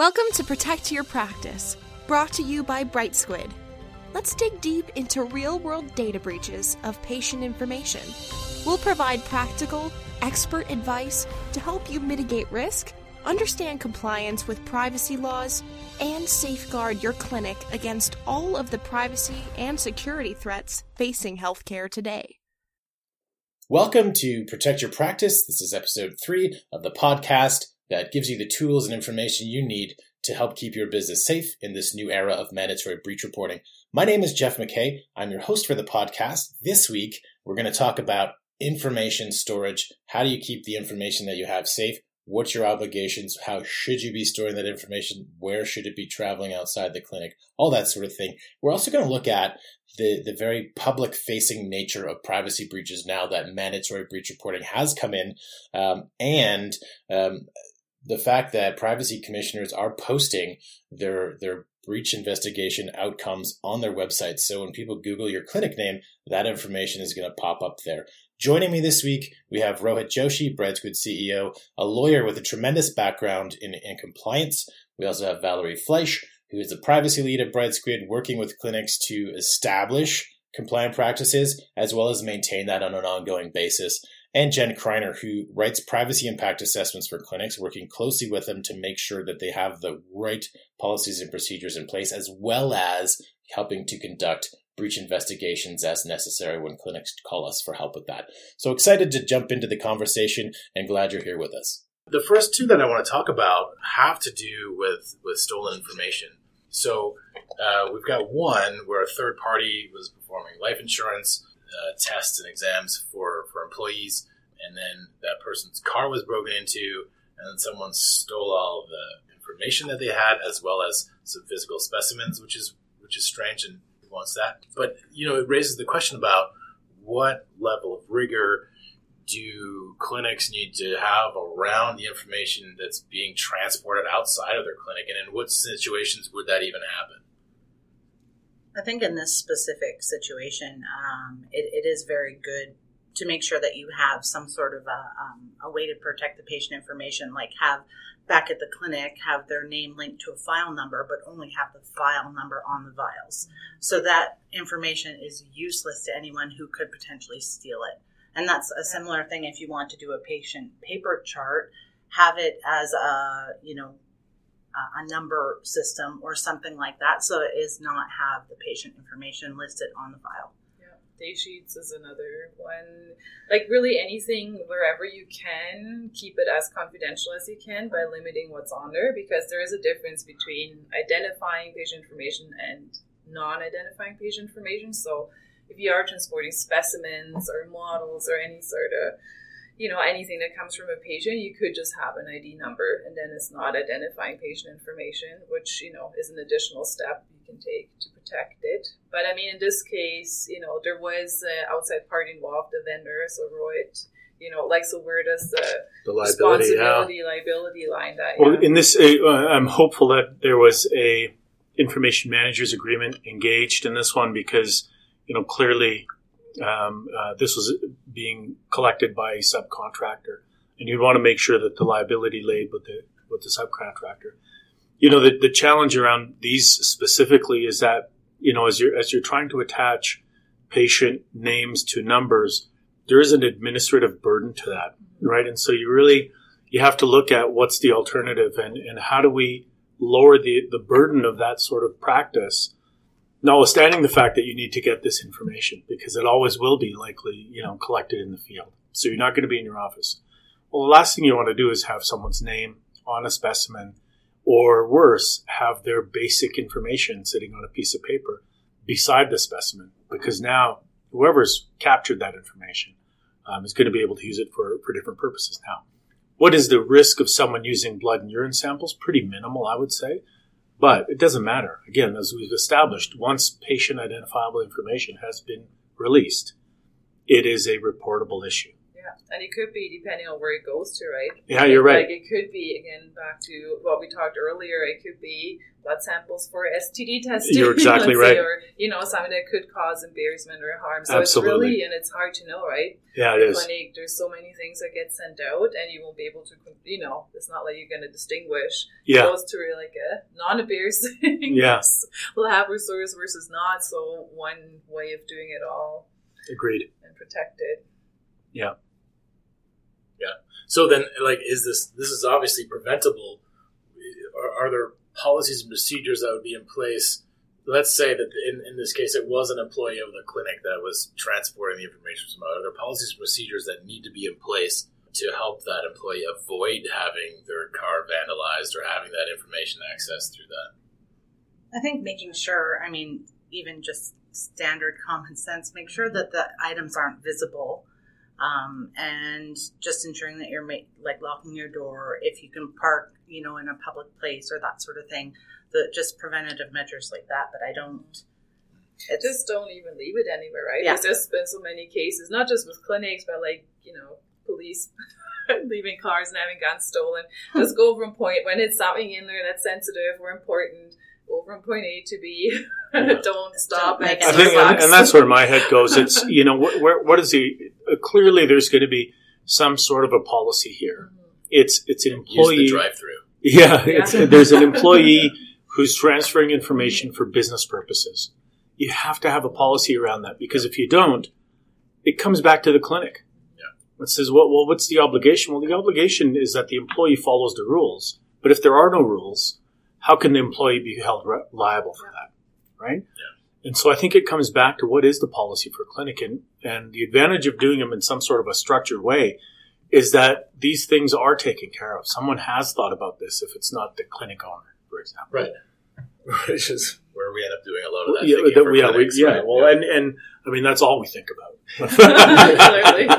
Welcome to Protect Your Practice, brought to you by Bright Squid. Let's dig deep into real world data breaches of patient information. We'll provide practical, expert advice to help you mitigate risk, understand compliance with privacy laws, and safeguard your clinic against all of the privacy and security threats facing healthcare today. Welcome to Protect Your Practice. This is episode three of the podcast that gives you the tools and information you need to help keep your business safe in this new era of mandatory breach reporting. My name is Jeff McKay. I'm your host for the podcast. This week, we're going to talk about information storage. How do you keep the information that you have safe? What's your obligations? How should you be storing that information? Where should it be traveling outside the clinic? All that sort of thing. We're also going to look at the, the very public facing nature of privacy breaches now that mandatory breach reporting has come in, um, and um, the fact that privacy commissioners are posting their their breach investigation outcomes on their websites. So when people Google your clinic name, that information is going to pop up there. Joining me this week, we have Rohit Joshi, BrightSquid CEO, a lawyer with a tremendous background in, in compliance. We also have Valerie Fleisch, who is the privacy lead at BrightSquid, working with clinics to establish compliant practices as well as maintain that on an ongoing basis. And Jen Kreiner, who writes privacy impact assessments for clinics, working closely with them to make sure that they have the right policies and procedures in place, as well as helping to conduct breach investigations as necessary when clinics call us for help with that. So excited to jump into the conversation and glad you're here with us. The first two that I want to talk about have to do with, with stolen information. So uh, we've got one where a third party was performing life insurance uh, tests and exams for, for employees, and then that person's car was broken into, and then someone stole all the information that they had, as well as some physical specimens, which is which is strange and wants that. But you know, it raises the question about what level of rigor do clinics need to have around the information that's being transported outside of their clinic, and in what situations would that even happen? I think in this specific situation, um, it, it is very good to make sure that you have some sort of a, um, a way to protect the patient information, like have back at the clinic have their name linked to a file number, but only have the file number on the vials. So that information is useless to anyone who could potentially steal it. And that's a similar thing if you want to do a patient paper chart, have it as a, you know, Uh, a number system or something like that so it is not have the patient information listed on the file day sheets is another one. Like really anything wherever you can, keep it as confidential as you can by limiting what's on there because there is a difference between identifying patient information and non-identifying patient information. So if you are transporting specimens or models or any sort of you know anything that comes from a patient you could just have an id number and then it's not identifying patient information which you know is an additional step you can take to protect it but i mean in this case you know there was an outside party involved the vendor so Rohit you know like so where does the, the liability, responsibility yeah. liability line that well yeah. in this uh, i'm hopeful that there was a information managers agreement engaged in this one because you know clearly um, uh, this was being collected by a subcontractor, and you'd want to make sure that the liability laid with the with the subcontractor. You know, the, the challenge around these specifically is that you know as you're as you're trying to attach patient names to numbers, there is an administrative burden to that, right? And so you really you have to look at what's the alternative and, and how do we lower the, the burden of that sort of practice notwithstanding the fact that you need to get this information because it always will be likely, you know, collected in the field. So you're not going to be in your office. Well, the last thing you want to do is have someone's name on a specimen or worse, have their basic information sitting on a piece of paper beside the specimen because now whoever's captured that information um, is going to be able to use it for, for different purposes now. What is the risk of someone using blood and urine samples? Pretty minimal, I would say. But it doesn't matter. Again, as we've established, once patient identifiable information has been released, it is a reportable issue. Yeah, And it could be depending on where it goes to, right? Yeah, you're right. Like it could be again back to what we talked earlier. It could be blood samples for STD testing. You're exactly let's say, right. Or you know something that could cause embarrassment or harm. So Absolutely. it's really and it's hard to know, right? Yeah, it is. Clinic, there's so many things that get sent out, and you won't be able to, you know, it's not like you're going to distinguish Yeah, goes to like a non-embarrassing Yes. Yeah. lab resource versus not. So one way of doing it all agreed. and protected. So then, like, is this this is obviously preventable? Are, are there policies and procedures that would be in place? Let's say that in, in this case, it was an employee of the clinic that was transporting the information from. Are there policies and procedures that need to be in place to help that employee avoid having their car vandalized or having that information accessed through that? I think making sure, I mean, even just standard common sense, make sure that the items aren't visible. Um, and just ensuring that you're ma- like locking your door if you can park, you know, in a public place or that sort of thing. The just preventative measures like that. But I don't. It's Just don't even leave it anywhere, right? Yeah. There's just been so many cases, not just with clinics, but like you know, police leaving cars and having guns stolen. Just go from point when it's something in there that's sensitive or important. Go from point A to B. don't stop make at I think, and, and that's where my head goes. It's you know, wh- where, what is the Uh, clearly there's going to be some sort of a policy here. Mm-hmm. It's it's an employee. Drive-through. Yeah, it's, Yeah. there's an employee who's transferring information for business purposes. You have to have a policy around that because if you don't, it comes back to the clinic. Yeah. It says, well, well, what's the obligation? Well, the obligation is that the employee follows the rules. But if there are no rules, how can the employee be held re- liable for that? Right? Yeah. And so I think it comes back to what is the policy for clinic and, and the advantage of doing them in some sort of a structured way is that these things are taken care of. Someone has thought about this if it's not the clinic owner, for example. Right. Which is where we end up doing a lot of that. Yeah, that- for yeah, we- yeah. right? Well, and, and I mean, that's all we think about.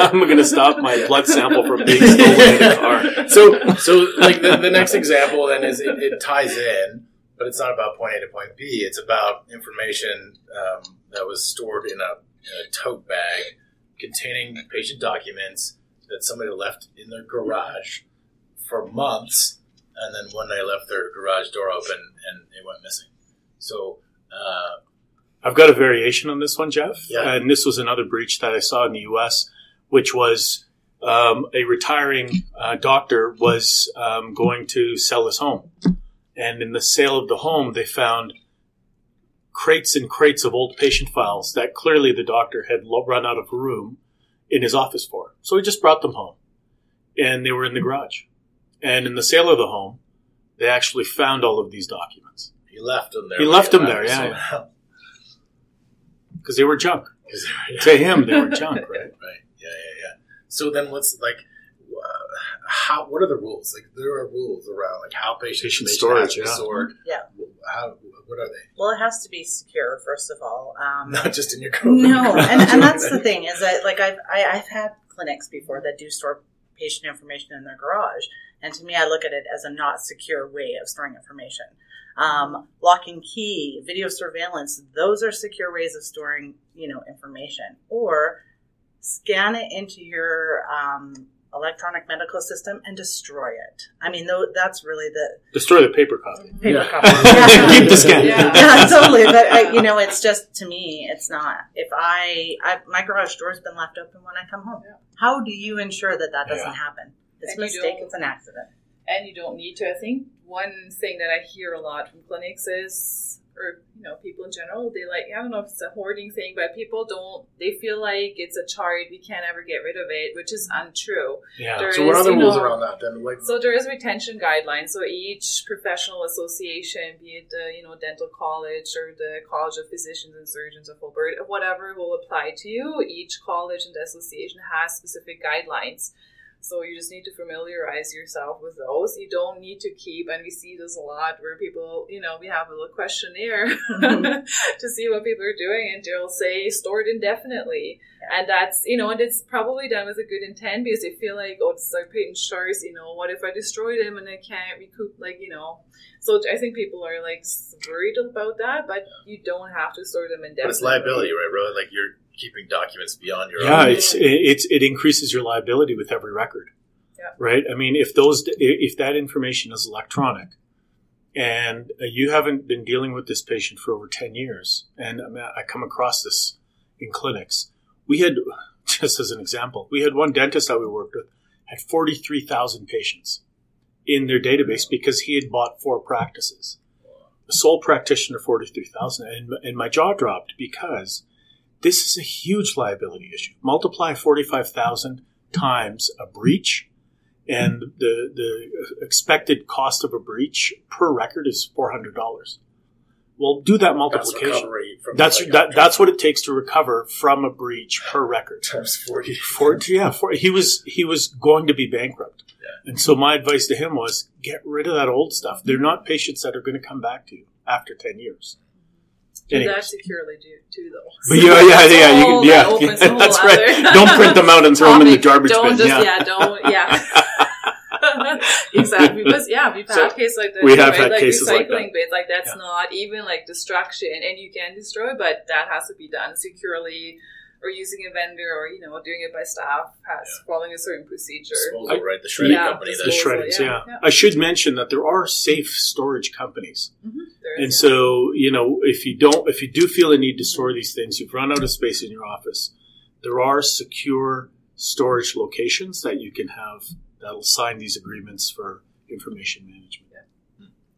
I'm going to stop my blood sample from being stolen in a car. so so like the, the next example then is it, it ties in but it's not about point a to point b it's about information um, that was stored in a, in a tote bag containing patient documents that somebody left in their garage for months and then one day left their garage door open and it went missing so uh, I've got a variation on this one, Jeff. Yeah. And this was another breach that I saw in the U.S., which was um, a retiring uh, doctor was um, going to sell his home. And in the sale of the home, they found crates and crates of old patient files that clearly the doctor had run out of room in his office for. So he just brought them home. And they were in the garage. And in the sale of the home, they actually found all of these documents he left them there He left them there, yeah, because they were junk. yeah. To him, they were junk, right? Right. Yeah, yeah, yeah. So then what's like, how, what are the rules? Like, there are rules around, like, how patient, Patient information storage, has be yeah. stored. Yeah. How, what are they? well, it has to be secure first of all. Um, Not just in your code. No, and, and that's the thing is that like I've I, I've had clinics before that do store patient information in their garage, and to me, I look at it as a not secure way of storing information. Um, lock and key, video surveillance; those are secure ways of storing you know information. Or scan it into your um, electronic medical system and destroy it. I mean, though that's really the Destroy the paper copy. paper Yeah. copy. Keep the scan. Yeah. yeah, totally. But I, you know, it's just to me, it's not. If I, I my garage door's been left open when I come home, Yeah. how do you ensure that that doesn't Yeah. happen? It's And a mistake. It's an accident. and you don't need to. I think one thing that I hear a lot from clinics is, or you know, people in general, they like I don't know if it's a hoarding thing, but people don't. They feel like it's a chart. We can't ever get rid of it, which is untrue. Yeah. There So what is, other you rules know- are on that then? Like, So there is retention guidelines. So each professional association, be it the you know dental college or the College of Physicians and Surgeons of Alberta, whatever will apply to you. Each college and association has specific guidelines. So you just need to familiarize yourself with those. You don't need to keep, and we see this a lot where people, you know, we have a little questionnaire mm-hmm. to see what people are doing, and they'll say stored indefinitely. And that's, you know, and it's probably done with a good intent because they feel like, oh, it's like patent shores, you know, what if I destroy them and I can't recoup, like, you know. So I think people are like worried about that, but you don't have to store them indefinitely. but it's liability, right? Really, like you're keeping documents beyond your Yeah, own. it's it's it increases your liability with every record. Yeah. Right. I mean, if those if that information is electronic, and uh, you haven't been dealing with this patient for over ten years, and I, come across this in clinics, we had just as an example, we had one dentist that we worked with had forty three thousand patients in their database because he had bought four practices. The sole practitioner forty three thousand, and and my jaw dropped because this is a huge liability issue. Multiply 45,000 times a breach, and the, the expected cost of a breach per record is $400. Well, do that multiplication. from That's that, that's what it takes to recover from a breach per record. times forty. For, yeah, for, he was he was going to be bankrupt, Yeah. and so my advice to him was get rid of that old stuff. They're not patients that are going to come back to you after ten years. Do Anyways. that securely do too, though. But yeah, yeah, That's yeah, you yeah, that opens a that's right. other Don't print them out and throw them in the garbage don't bin. Just, yeah. yeah, don't, yeah. exactly. Because yeah, we've So, had cases like that. we too, have right? had like cases like that. recycling bit, like that's Yeah. not even like destruction, and you can destroy, but that has to be done securely, or using a vendor, or you know, doing it by staff, has following a certain procedure. Disposal, right? The shredding Yeah, company. the That disposal. shreddings, yeah, yeah. yeah. I should mention that there are safe storage companies, Mhm, there and so you know if you don't, if you do feel the need to store these things, you've run out of space in your office. There are secure storage locations that you can have that'll sign these agreements for information management.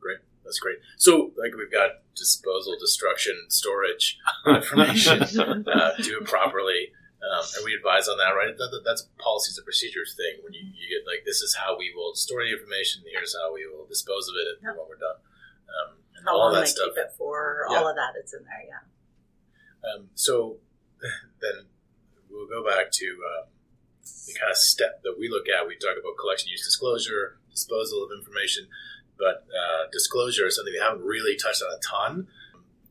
Great. That's great. So, like, we've got disposal, destruction, storage information. uh, do it properly. Um, and we advise on that, right? That, that- that's policies and procedures thing. When you, you get like, this is how we will store the information. Here's how we will dispose of it when we're done. Um, and How all long that they stuff. keep it for, Yeah. all of that, it's in there, yeah. Um, so then we'll go back to uh, the kind of step that we look at. We talk about collection, use, disclosure, disposal of information, but uh, disclosure is something we haven't really touched on a ton.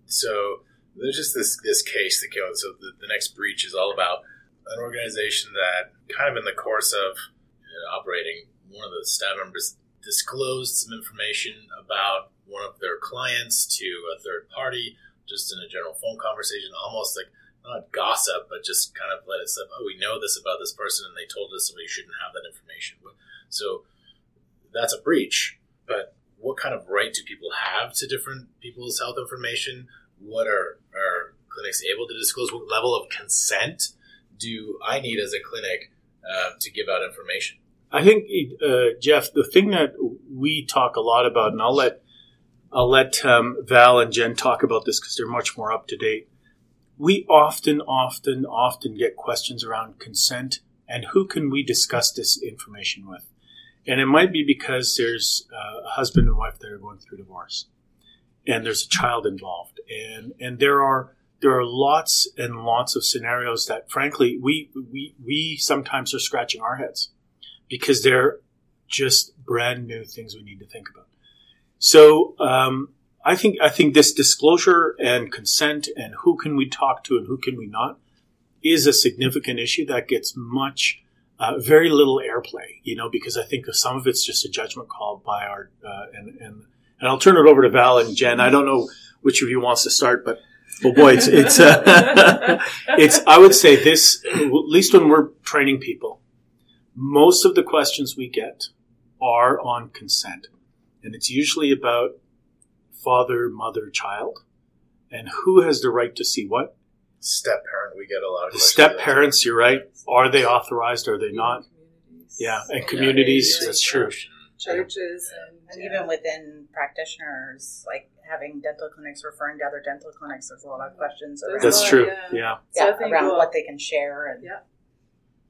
So there's just this this case that came out. So the, the next breach is all about an organization that kind of in the course of uh, operating, one of the staff members disclosed some information about one of their clients to a third party, just in a general phone conversation, almost like not gossip, but just kind of let it slip. Oh, we know this about this person, and they told us we shouldn't have that information. So that's a breach. But what kind of right do people have to different people's health information? What are are clinics able to disclose? What level of consent do I need as a clinic uh, to give out information? I think, uh, Jeff, the thing that we talk a lot about, and I'll let I'll let um, Val and Jen talk about this because they're much more up to date. We often, often, often get questions around consent and who can we discuss this information with. And it might be because there's uh, a husband and wife that are going through divorce, and there's a child involved, and and there are there are lots and lots of scenarios that, frankly, we we we sometimes are scratching our heads because they're just brand new things we need to think about. So um, I think I think this disclosure and consent and who can we talk to and who can we not is a significant issue that gets much uh, very little airplay. You know, because I think some of it's just a judgment call by our uh, and and and I'll turn it over to Val and Jen. I don't know which of you wants to start, but oh boy, it's it's uh, it's. I would say this at least when we're training people most of the questions we get are on consent. And it's usually about father, mother, child, and who has the right to see what. Step parent, we get a lot of questions step parents, you're right. Are they authorized? Are they not? Yeah, and communities, yeah, that's true. churches and, And even within practitioners, like having dental clinics referring to other dental clinics, there's a lot of questions around, That's true. yeah. Yeah. So yeah, around we'll- what they can share. And Yeah.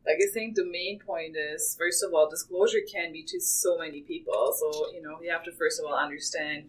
Like I think the main point is first of all, disclosure can be to so many people. So you know you have to first of all understand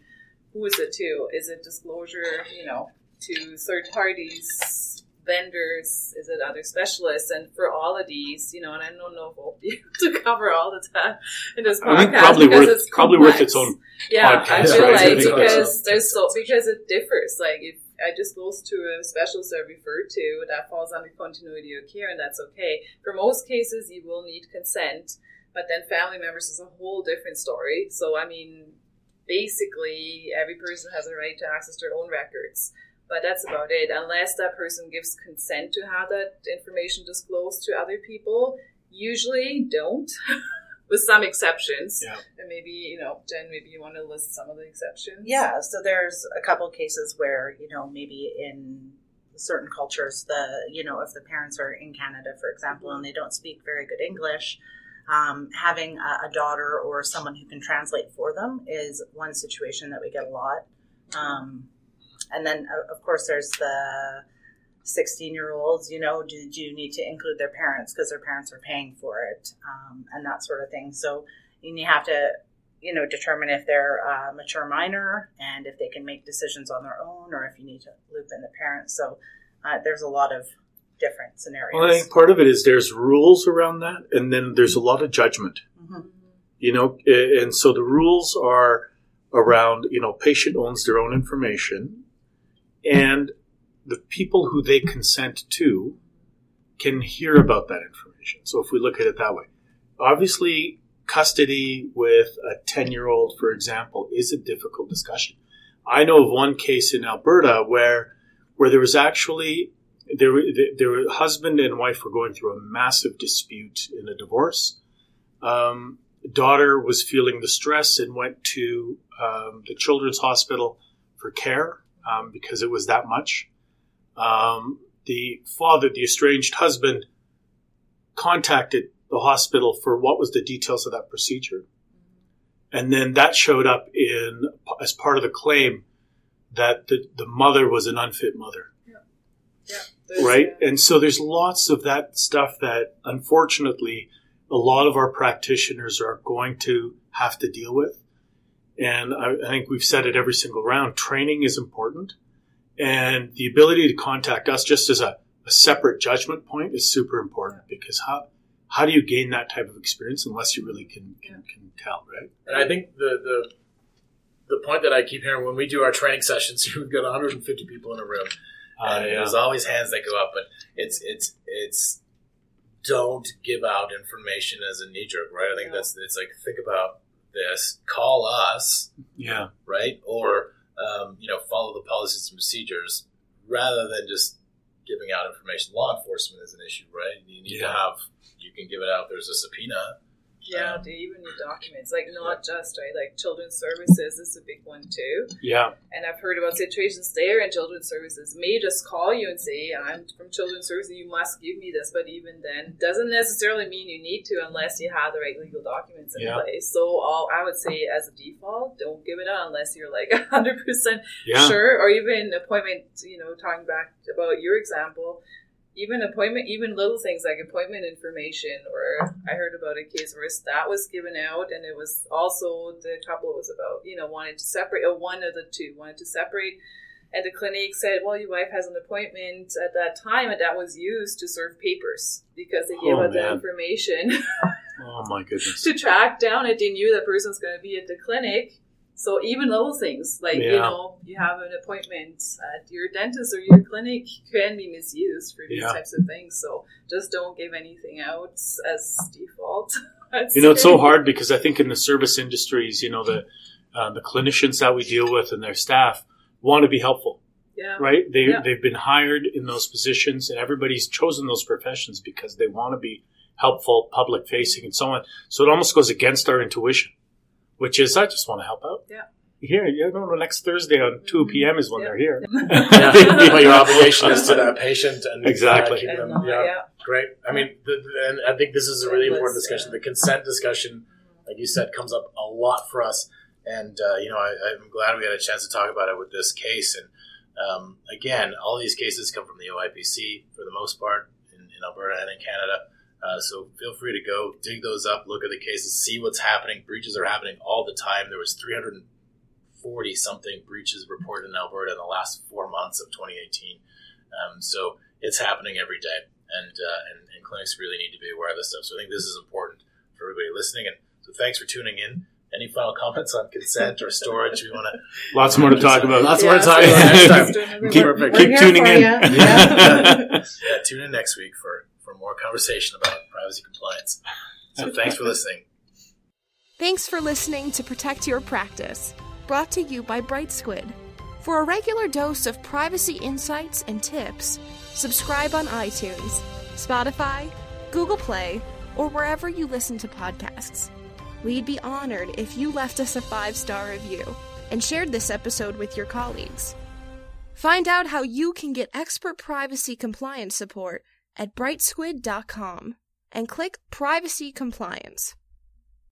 who is it to. Is it disclosure, you know, to third parties, vendors? Is it other specialists? And for all of these, you know, and I don't know if we'll be able to cover all the time in this podcast I think probably because worth it's probably worth its own. Yeah, I feel right? like It's because there's so because it differs. Like if I disclose to a specialist I refer to, that falls under continuity of care, and that's okay. For most cases, you will need consent, but then family members is a whole different story. So I mean, basically, every person has a right to access their own records. but that's about it. Unless that person gives consent to have that information disclosed to other people, usually don't. With some exceptions, Yeah. and maybe you know, Jen, maybe you want to list some of the exceptions. Yeah, so there's a couple cases where, you know, maybe in certain cultures, the, you know, if the parents are in Canada, for example, and they don't speak very good English, um, having a, a daughter or someone who can translate for them is one situation that we get a lot. Um, and then, of course, there's the 16 year olds, you know, do, do you need to include their parents because their parents are paying for it um, and that sort of thing. So you have to you know, determine if they're a mature minor and if they can make decisions on their own or if you need to loop in the parents. So uh, there's a lot of different scenarios. Well, I think part of it is there's rules around that, and then there's a lot of judgment. Mhm. You know, and so the rules are around you know patient owns their own information, and the people who they consent to can hear about that information. So if we look at it that way, obviously custody with a 10 year old, for example, is a difficult discussion. I know of one case in Alberta where where there was actually there their husband and wife were going through a massive dispute in a divorce. Um, daughter was feeling the stress and went to um, the children's hospital for care um, because it was that much. Um, the father, the estranged husband, contacted the hospital for what was the details of that procedure, and then that showed up in as part of the claim that the, the mother was an unfit mother Yeah, there's, right? uh, And so there's lots of that stuff that unfortunately a lot of our practitioners are going to have to deal with. And I, I think we've said it every single round. Training is important. And the ability to contact us just as a, a separate judgment point is super important because how, how do you gain that type of experience unless you really can, can, can tell, right? And I think the, the the point that I keep hearing when we do our training sessions, we've got 150 people in a room, and Uh, yeah. there's always hands that go up. But it's it's it's don't give out information as a knee jerk, right? I think Yeah. that's it's like think about this, call us, yeah. right, or um, you know follow the policies and procedures rather than just giving out information. Law enforcement is an issue, right? You need to have you can give it out. There's a subpoena. Yeah, Um, even need documents. Like not just right, like children's services is a big one too. Yeah. And I've heard about situations there in children's services may just call you and say, I'm from children's services, you must give me this. But even then, doesn't necessarily mean you need to unless you have the right legal documents in Yeah. place. So all, I would say, as a default, don't give it out unless you're like 100% Yeah. sure. Or even appointment, you know, talking back about your example, even appointment, even little things like appointment information. Or I heard about a case where that was given out, and it was also the couple was about, you know, wanted to separate, or one of the two wanted to separate. And the clinic said, well, your wife has an appointment at that time, and that was used to serve papers because they gave Oh, out the information Oh my goodness. to track down it. They knew that person's going to be at the clinic. So even little things like you know you have an appointment at your dentist or your clinic can be misused for these Yeah. types of things. So just don't give anything out as default. You know, it's so hard because I think in the service industries, you know, the uh, the clinicians that we deal with and their staff want to be helpful, Yeah. right? They Yeah. they've been hired in those positions, and everybody's chosen those professions because they want to be helpful, public facing, and so on. So it almost goes against our intuition, which is I just want to help out. Yeah. Here, you know, next Thursday on two p.m. is when Yeah. they're here. Yeah, but your obligation is to that patient and Exactly. keep And, them- yeah. yeah. Great. I mean, the, the- and I think this is a really Endless, important discussion. yeah. The consent discussion, like you said, comes up a lot for us. And, uh, you know, I, I'm glad we had a chance to talk about it with this case. And um, again, all these cases come from the OIPC for the most part in, in Alberta and in Canada. Uh, so feel free to go dig those up, look at the cases, see what's happening. Breaches are happening all the time. There was 340 something breaches reported in Alberta in the last four months of 2018. Um, so it's happening every day, and, uh, and and clinics really need to be aware of this stuff. So I think this is important for everybody listening. And so thanks for tuning in. Any final comments on consent or storage? We want to Lots more to talk about. Lots more to talk about next time. let's do another Keep- keep tuning in. ya. Yeah. yeah, tune in next week for for more conversation about privacy compliance. So thanks for listening. Thanks for listening to Protect Your Practice, brought to you by Bright Squid. For a regular dose of privacy insights and tips, subscribe on iTunes, Spotify, Google Play, or wherever you listen to podcasts. We'd be honored if you left us a five star review and shared this episode with your colleagues. Find out how you can get expert privacy compliance support at brightsquid.com and click Privacy Compliance.